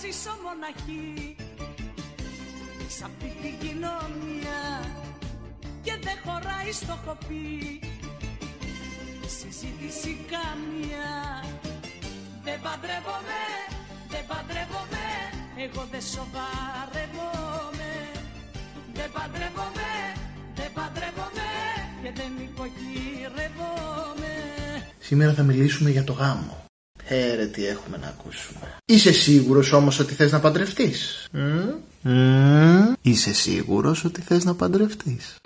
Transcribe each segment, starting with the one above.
ζήσω μοναχή Σ' αυτή την κοινωνία Και δεν χωράει στο κοπί Συζήτηση καμία. Δεν παντρεύομαι, δεν παντρεύομαι Εγώ δεν σοβαρεύομαι. Δεν παντρεύομαι, δεν παντρεύομαι Και δεν υποκυρεύομαι Σήμερα θα μιλήσουμε για το γάμο. Έρε τι έχουμε να ακούσουμε. Είσαι σίγουρος όμως ότι θες να παντρευτείς; Μμμ. Είσαι σίγουρος ότι θες να παντρευτείς;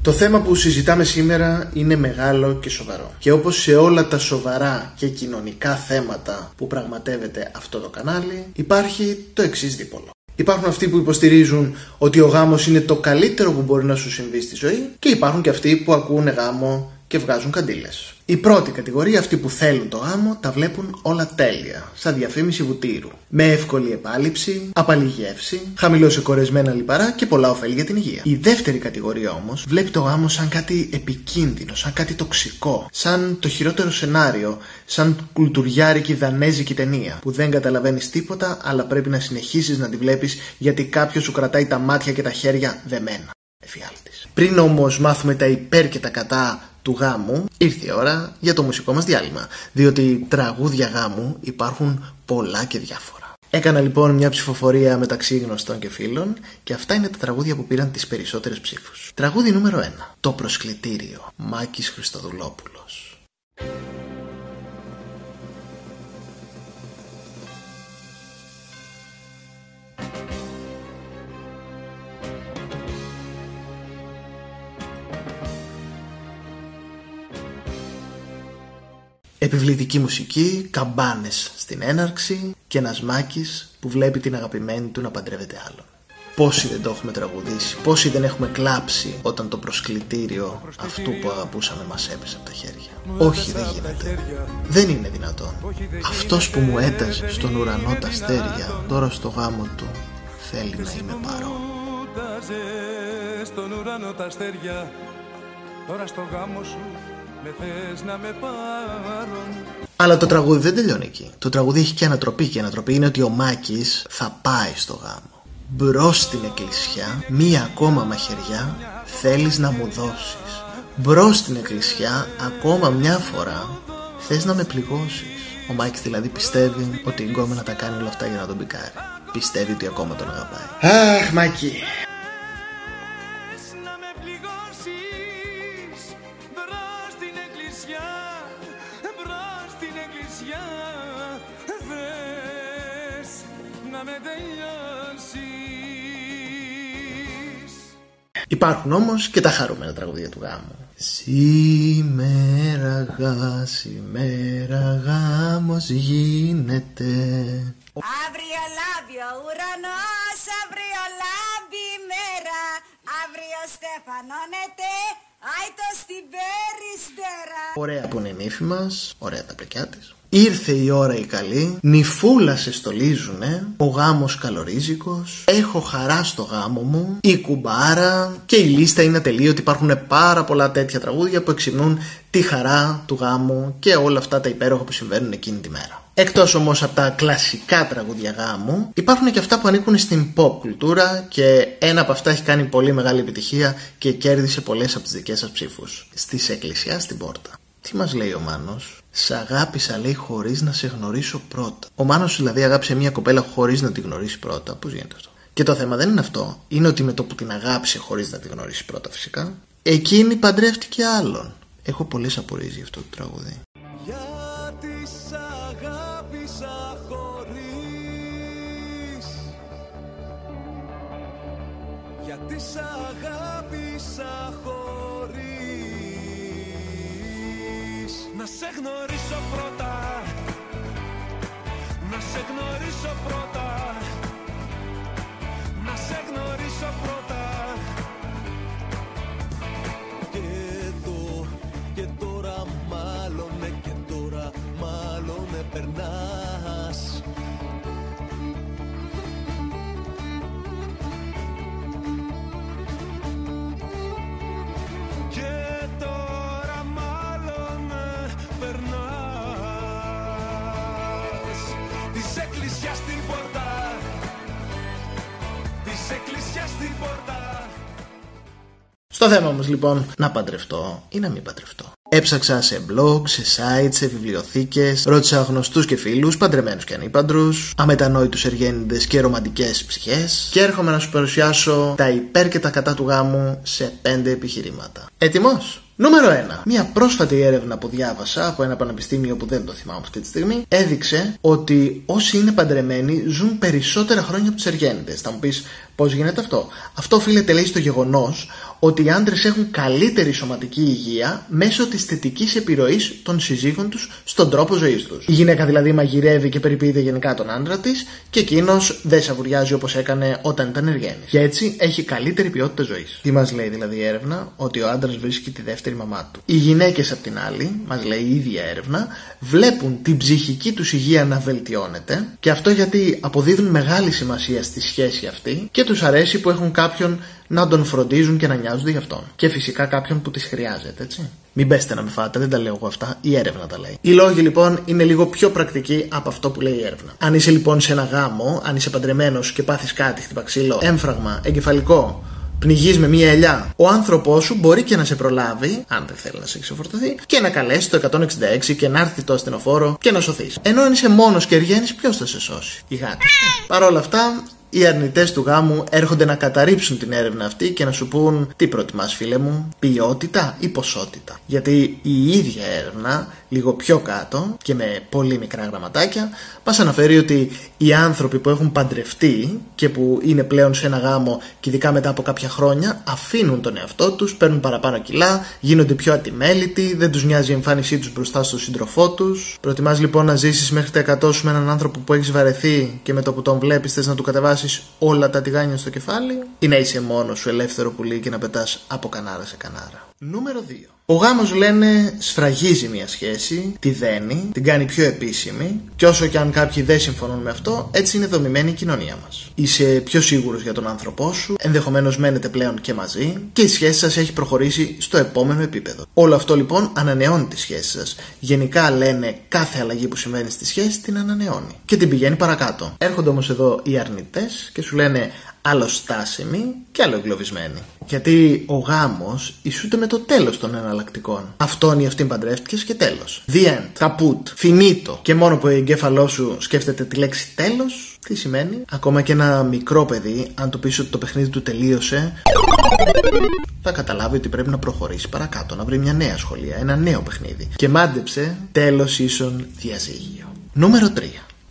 Το θέμα που συζητάμε σήμερα είναι μεγάλο και σοβαρό. Και όπως σε όλα τα σοβαρά και κοινωνικά θέματα που πραγματεύεται αυτό το κανάλι, υπάρχει το εξής δίπολο. Υπάρχουν αυτοί που υποστηρίζουν ότι ο γάμος είναι το καλύτερο που μπορεί να σου συμβεί στη ζωή και υπάρχουν και αυτοί που ακούνε γάμο και βγάζουν καντήλες. Η πρώτη κατηγορία, αυτοί που θέλουν το γάμο, τα βλέπουν όλα τέλεια, σαν διαφήμιση βουτύρου. Με εύκολη επάλυψη, απαλή γεύση, χαμηλό λιπαρά και πολλά ωφέλη για την υγεία. Η δεύτερη κατηγορία όμως βλέπει το γάμο σαν κάτι επικίνδυνο, σαν κάτι τοξικό, σαν το χειρότερο σενάριο, σαν κουλτουριάρικη δανέζικη ταινία που δεν καταλαβαίνεις τίποτα, αλλά πρέπει να συνεχίσεις να τη βλέπεις γιατί κάποιος σου κρατάει τα μάτια και τα χέρια δεμένα. Εφιάλτης. Πριν όμως μάθουμε τα υπέρ και τα κατά του γάμου, ήρθε η ώρα για το μουσικό μας διάλειμμα. Διότι τραγούδια γάμου υπάρχουν πολλά και διάφορα. Έκανα λοιπόν μια ψηφοφορία μεταξύ γνωστών και φίλων και αυτά είναι τα τραγούδια που πήραν τις περισσότερες ψήφους. Τραγούδι νούμερο 1. Το προσκλητήριο. Μάκης Χριστοδουλόπουλος. Επιβλητική μουσική, καμπάνες στην έναρξη και ένας μάκης που βλέπει την αγαπημένη του να παντρεύεται άλλον. Πόσοι δεν το έχουμε τραγουδήσει, πόσοι δεν έχουμε κλάψει όταν το προσκλητήριο αυτού που αγαπούσαμε μας έπεσε από τα χέρια. Όχι δεν γίνεται. Δεν είναι δυνατόν. Αυτός που μου έταζε στον ουρανό τα αστέρια, τώρα στο γάμο του θέλει να είμαι παρόν. Στον ουρανό τα αστέρια, τώρα στο γάμο σου να με Αλλά το τραγούδι δεν τελειώνει εκεί. Το τραγούδι έχει και ανατροπή. Και η ανατροπή είναι ότι ο Μάκης θα πάει στο γάμο. Μπρος στην εκκλησιά, μία ακόμα μαχαιριά θέλεις να μου δώσεις. Μπρος στην εκκλησιά, ακόμα μια φορά θες να με πληγώσεις. Ο Μάκης δηλαδή πιστεύει ότι η γκόμενα τα κάνει όλα αυτά για να τον πικάρει. Πιστεύει ότι ακόμα τον αγαπάει. Αχ, Μάκη. Υπάρχουν όμως και τα χαρούμενα τραγουδία του γάμου. Σήμερα γα, σήμερα γάμος γίνεται. Αύριο λάβει ο ουρανός, αύριο λάβει η μέρα, αύριο στεφανώνεται, άιτος στην περιστέρα. Ωραία που είναι η νύφη μας, ωραία τα πλεκιά της. Ήρθε η ώρα η καλή, νυφούλα σε στολίζουνε, ο γάμος καλορίζικος, έχω χαρά στο γάμο μου, η κουμπάρα και η λίστα είναι ατελείωτη, υπάρχουν πάρα πολλά τέτοια τραγούδια που εξυμνούν τη χαρά του γάμου και όλα αυτά τα υπέροχα που συμβαίνουν εκείνη τη μέρα. Εκτός όμως από τα κλασικά τραγούδια γάμου, υπάρχουν και αυτά που ανήκουν στην pop κουλτούρα και ένα από αυτά έχει κάνει πολύ μεγάλη επιτυχία και κέρδισε πολλές από τις δικές σας ψήφους. Στις εκκλησιάς στην πόρτα. Τι μας λέει ο Μάνος, Σ' αγάπησα λέει χωρίς να σε γνωρίσω πρώτα. Ο Μάνος δηλαδή αγάπησε μια κοπέλα χωρίς να τη γνωρίσει πρώτα. Πώς γίνεται αυτό; Και το θέμα δεν είναι αυτό. Είναι ότι με το που την αγάπησε χωρίς να τη γνωρίσει πρώτα φυσικά, εκείνη παντρεύτηκε άλλον. Έχω πολλές απορίες για αυτό το τραγούδι. Γιατί σ' αγάπησα χωρίς; Γιατί σ' αγάπησα χωρίς; Να σε γνωρίσω πρώτα. Να σε γνωρίσω πρώτα. Να σε γνωρίσω πρώτα. Και εδώ και τώρα μάλλον και τώρα μάλλον περνάς Στο θέμα όμως λοιπόν, να παντρευτώ ή να μην παντρευτώ. Έψαξα σε blog, σε site, σε βιβλιοθήκες, ρώτησα γνωστούς και φίλους, παντρεμένους και ανήπαντρους, αμετανόητους εργένιδες και ρομαντικές ψυχές και έρχομαι να σου παρουσιάσω τα υπέρ και τα κατά του γάμου σε πέντε επιχειρήματα. Έτοιμο! Νούμερο 1. Μια πρόσφατη έρευνα που διάβασα από ένα πανεπιστήμιο που δεν το θυμάμαι αυτή τη στιγμή έδειξε ότι όσοι είναι παντρεμένοι ζουν περισσότερα χρόνια από τους εργένιδες. Θα μου πεις πώς γίνεται αυτό; Αυτό οφείλεται λέει στο γεγονός ότι οι άντρες έχουν καλύτερη σωματική υγεία μέσω της θετικής επιρροής των συζύγων τους στον τρόπο ζωής τους. Η γυναίκα δηλαδή μαγειρεύει και περιποιείται γενικά τον άντρα της και εκείνος δεν σαβουριάζει όπως έκανε όταν ήταν εργένης. Και έτσι έχει καλύτερη ποιότητα ζωής. Τι μας λέει δηλαδή η έρευνα, ότι ο άντρας βρίσκει τη δεύτερη μαμά του. Οι γυναίκες απ' την άλλη, μας λέει η ίδια έρευνα, βλέπουν την ψυχική τους υγεία να βελτιώνεται και αυτό γιατί αποδίδουν μεγάλη σημασία στη σχέση αυτή και τους αρέσει που έχουν κάποιον να τον φροντίζουν και να νοιάζονται γι' αυτόν. Και φυσικά κάποιον που τις χρειάζεται, έτσι. Μην πέστε να με φάτε, δεν τα λέω εγώ αυτά, η έρευνα τα λέει. Οι λόγοι λοιπόν είναι λίγο πιο πρακτικοί από αυτό που λέει η έρευνα. Αν είσαι λοιπόν σε ένα γάμο, αν είσαι παντρεμένος και πάθεις κάτι, χτυπα ξύλο, έμφραγμα, εγκεφαλικό, πνιγείς με μία ελιά, ο άνθρωπός σου μπορεί και να σε προλάβει, αν δεν θέλει να σε ξεφορτωθεί, και να καλέσει το 166 και να έρθει το ασθενοφόρο και να σωθείς. Ενώ αν είσαι μόνος και εργένει, ποιος θα σε σώσει; Η γάτη. Παρ' όλα αυτά, οι αρνητές του γάμου έρχονται να καταρρύψουν την έρευνα αυτή και να σου πούν τι προτιμάς φίλε μου, ποιότητα ή ποσότητα; Γιατί η ίδια έρευνα, λίγο πιο κάτω και με πολύ μικρά γραμματάκια, μας αναφέρει ότι οι άνθρωποι που έχουν παντρευτεί και που είναι πλέον σε ένα γάμο και ειδικά μετά από κάποια χρόνια αφήνουν τον εαυτό τους, παίρνουν παραπάνω κιλά, γίνονται πιο ατιμέλητοι, δεν τους νοιάζει η εμφάνισή τους μπροστά στον σύντροφό τους. Προτιμάς λοιπόν να ζήσεις μέχρι τα 100 σου με έναν άνθρωπο που έχεις βαρεθεί και με το που τον βλέπεις θες να του κατεβάσεις όλα τα τηγάνια στο κεφάλι ή να είσαι μόνος σου ελεύθερο πουλί και να πετάς από κανάρα σε κανάρα. Νούμερο 2. Ο γάμος λένε σφραγίζει μια σχέση, τη δένει, την κάνει πιο επίσημη και όσο και αν κάποιοι δεν συμφωνούν με αυτό, έτσι είναι δομημένη η κοινωνία μας. Είσαι πιο σίγουρος για τον άνθρωπό σου, ενδεχομένως μένετε πλέον και μαζί και η σχέση σας έχει προχωρήσει στο επόμενο επίπεδο. Όλο αυτό λοιπόν ανανεώνει τη σχέση σας. Γενικά λένε κάθε αλλαγή που συμβαίνει στη σχέση την ανανεώνει και την πηγαίνει παρακάτω. Έρχονται όμως εδώ οι αρνητές και σου λένε άλλο στάσιμη και άλλο εγκλωβισμένη. Γιατί ο γάμος ισούται με το τέλος των εναλλακτικών. Αυτόν ή αυτήν παντρεύτηκες και τέλος. The end. Καπούτ. Φινίτο. Και μόνο που ο εγκέφαλό σου σκέφτεται τη λέξη τέλος, τι σημαίνει; Ακόμα και ένα μικρό παιδί, αν του πεις ότι το παιχνίδι του τελείωσε, θα καταλάβει ότι πρέπει να προχωρήσει παρακάτω, να βρει μια νέα σχολεία, ένα νέο παιχνίδι. Και μάντεψε τέλος ίσον διαζύγιο. Νούμερο 3.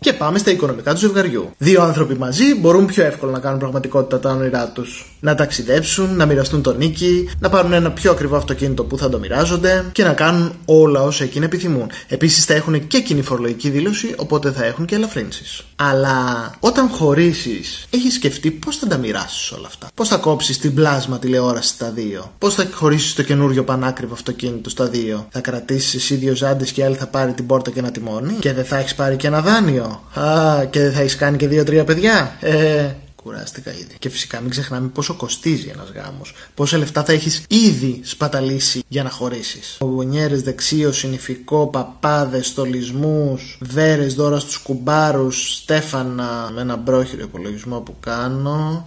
Και πάμε στα οικονομικά του ζευγαριού. Δύο άνθρωποι μαζί μπορούν πιο εύκολα να κάνουν πραγματικότητα τα όνειρά τους. Να ταξιδέψουν, να μοιραστούν τον νίκη, να πάρουν ένα πιο ακριβό αυτοκίνητο που θα το μοιράζονται και να κάνουν όλα όσα εκείνοι επιθυμούν. Επίσης θα έχουν και κοινή φορολογική δήλωση, οπότε θα έχουν και ελαφρύνσεις. Αλλά όταν χωρίσεις, έχεις σκεφτεί πώς θα τα μοιράσεις όλα αυτά; Πώς θα κόψεις την πλάσμα τηλεόρασης στα δύο; Πώς θα χωρίσεις το καινούριο πανάκριβο αυτοκίνητο στα δύο; Θα κρατήσεις εσύ δύο ζάντες και άλλη θα πάρει την πόρτα και ένα τιμόνι. Και δεν θα έχεις πάρει και ένα δάνειο; Α, και δεν θα έχεις κάνει και δύο-τρία παιδιά. Ε, κουράστηκα ήδη. Και φυσικά μην ξεχνάμε πόσο κοστίζει ένας γάμος. Πόσα λεφτά θα έχεις ήδη σπαταλήσει για να χωρίσεις. Γονιέρες, δεξίος, συνηφικό, παπάδες, στολισμούς, βέρε, δώρα στους κουμπάρους, στέφανα. Με ένα μπρόχυρο υπολογισμό που κάνω.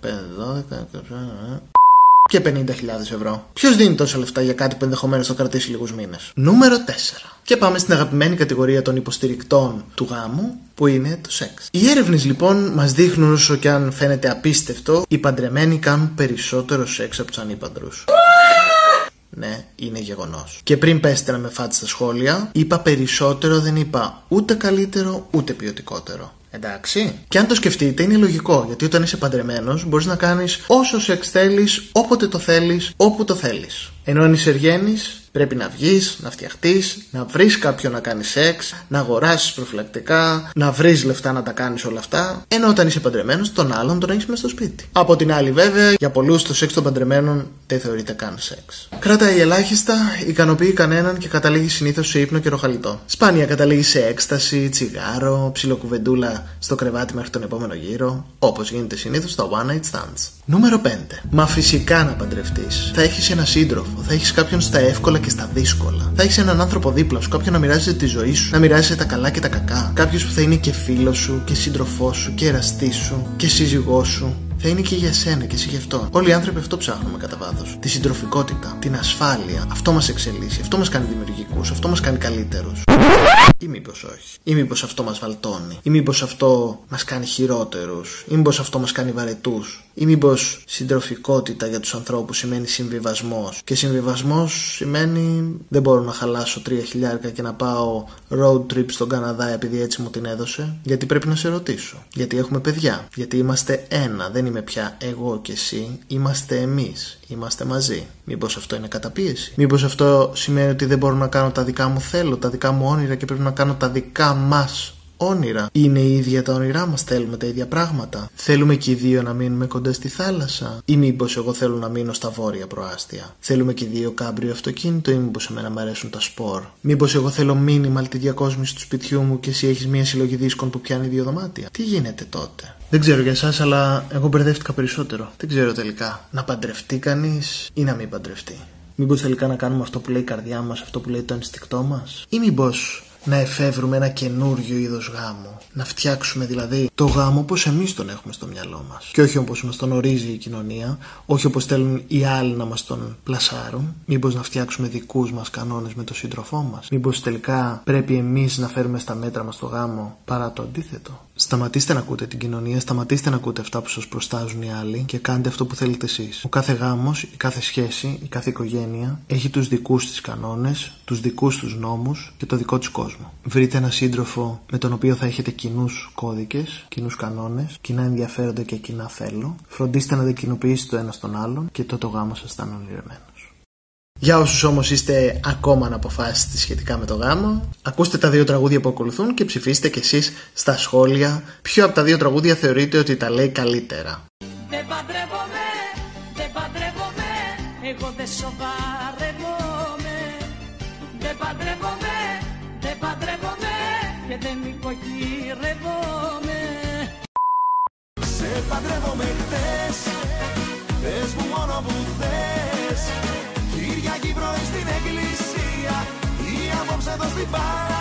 5, και 50.000 ευρώ. Ποιος δίνει τόσα λεφτά για κάτι που ενδεχομένως θα κρατήσει λίγους μήνες; Νούμερο 4. Και πάμε στην αγαπημένη κατηγορία των υποστηρικτών του γάμου, που είναι το σεξ. Οι έρευνες λοιπόν μας δείχνουν, όσο και αν φαίνεται απίστευτο, οι παντρεμένοι κάνουν περισσότερο σεξ από τους ανήπαντρους. Ναι, είναι γεγονός. Και πριν πέστε να με φάτε στα σχόλια, είπα περισσότερο, δεν είπα ούτε καλύτερο ούτε ποιοτικότερο. Εντάξει. Και αν το σκεφτείτε, είναι λογικό. Γιατί όταν είσαι παντρεμένος, μπορείς να κάνεις όσο σεξ θέλεις, όποτε το θέλεις, όπου το θέλεις. Ενώ αν είσαι Πρέπει να βγεις, να φτιαχτείς, να βρεις κάποιον να κάνει σεξ, να αγοράσεις προφυλακτικά, να βρεις λεφτά να τα κάνεις όλα αυτά. Ενώ όταν είσαι παντρεμένος, τον άλλον τον έχεις μέσα στο σπίτι. Από την άλλη, βέβαια, για πολλούς το σεξ των παντρεμένων δεν θεωρείται καν σεξ. Κρατάει ελάχιστα, ικανοποιεί κανέναν και καταλήγει συνήθως σε ύπνο και ροχαλιτό. Σπάνια καταλήγει σε έκσταση, τσιγάρο, ψιλοκουβεντούλα στο κρεβάτι μέχρι τον επόμενο γύρο, όπως γίνεται συνήθως στα one night stands. Νούμερο 5. Μα φυσικά να παντρευτείς. Θα έχεις ένα σύντροφο, θα έχεις κάποιον στα εύκολα και στα δύσκολα. Θα έχεις έναν άνθρωπο δίπλα σου, κάποιον να μοιράζεται τη ζωή σου, να μοιράζεσαι τα καλά και τα κακά. Κάποιος που θα είναι και φίλος σου και σύντροφός σου και εραστής σου και σύζυγός σου. θα είναι και για σένα και εσύ γι' αυτό. Όλοι οι άνθρωποι αυτό ψάχνουμε κατά βάθος. Τη συντροφικότητα, την ασφάλεια. Αυτό μας εξελίσσει, αυτό μας κάνει δημιουργικούς, αυτό μας κάνει καλύτερους. Ή μήπως όχι. Ή μήπως αυτό μας βαλτώνει. Ή μήπως αυτό μας κάνει χειρότερους. Ή μήπως αυτό μας κάνει βαρετούς. Ή μήπως συντροφικότητα για τους ανθρώπους σημαίνει συμβιβασμός. Και συμβιβασμός σημαίνει δεν μπορώ να χαλάσω τρία χιλιάρικα και να πάω road trip στον Καναδά επειδή έτσι μου την έδωσε. Γιατί πρέπει να σε ρωτήσω. Γιατί έχουμε παιδιά. Γιατί είμαστε ένα. Δεν είμαι πια εγώ και εσύ. Είμαστε εμείς. Είμαστε μαζί. Μήπως αυτό είναι καταπίεση. Μήπως αυτό σημαίνει ότι δεν μπορώ να κάνω τα δικά μου θέλω, τα δικά μου όνειρα και πρέπει να κάνω τα δικά μας όνειρα. Είναι η ίδια τα όνειρά μας, θέλουμε τα ίδια πράγματα. Θέλουμε και οι δύο να μείνουμε κοντά στη θάλασσα. Ή μήπως εγώ θέλω να μείνω στα βόρεια προάστια. Θέλουμε και οι δύο κάμπριο αυτοκίνητο, ή μήπως εμένα μου αρέσουν τα σπορ. Μήπως εγώ θέλω μήνυμα τη διακόσμηση του σπιτιού μου και εσύ έχεις μια συλλογή δίσκων που πιάνει δύο δωμάτια. Τι γίνεται τότε; Δεν ξέρω για εσάς, αλλά εγώ μπερδεύτηκα περισσότερο. Δεν ξέρω τελικά. Να παντρευτεί κανείς ή να μην παντρευτεί. Μήπως τελικά να κάνουμε αυτό που λέει η καρδιά μας, αυτό που λέει το ενστικτό μας, ή μήπως να εφεύρουμε ένα καινούριο είδος γάμου. Να φτιάξουμε δηλαδή το γάμο όπως εμείς τον έχουμε στο μυαλό μας. Και όχι όπως μας τον ορίζει η κοινωνία, όχι όπως θέλουν οι άλλοι να μας τον πλασάρουν. Μήπως να φτιάξουμε δικούς μας κανόνες με τον σύντροφό μας. Μήπως τελικά πρέπει εμείς να φέρουμε στα μέτρα μας το γάμο παρά το αντίθετο. Σταματήστε να ακούτε την κοινωνία, σταματήστε να ακούτε αυτά που σας προστάζουν οι άλλοι και κάντε αυτό που θέλετε εσείς. Ο κάθε γάμος, η κάθε σχέση, η κάθε οικογένεια έχει τους δικούς της κανόνες, τους δικούς τους νόμους και το δικό της κόσμο. Βρείτε ένα σύντροφο με τον οποίο θα έχετε κοινούς κώδικες, κοινούς κανόνες, κοινά ενδιαφέροντα και κοινά θέλω. Φροντίστε να δεν κοινοποιήσετε το ένα στον άλλον και τότε ο γάμος σας θα είναι ονειρεμένο. Για όσους όμως είστε ακόμα αναποφάσιστοι σχετικά με το γάμο, ακούστε τα δύο τραγούδια που ακολουθούν και ψηφίστε κι εσείς στα σχόλια ποιο από τα δύο τραγούδια θεωρείτε ότι τα λέει καλύτερα; Δεν παντρεύομαι, δεν παντρεύομαι, εγώ δεν σοβαρεύομαι. Δεν παντρεύομαι, δεν παντρεύομαι και δεν οικογυρεύομαι. Θες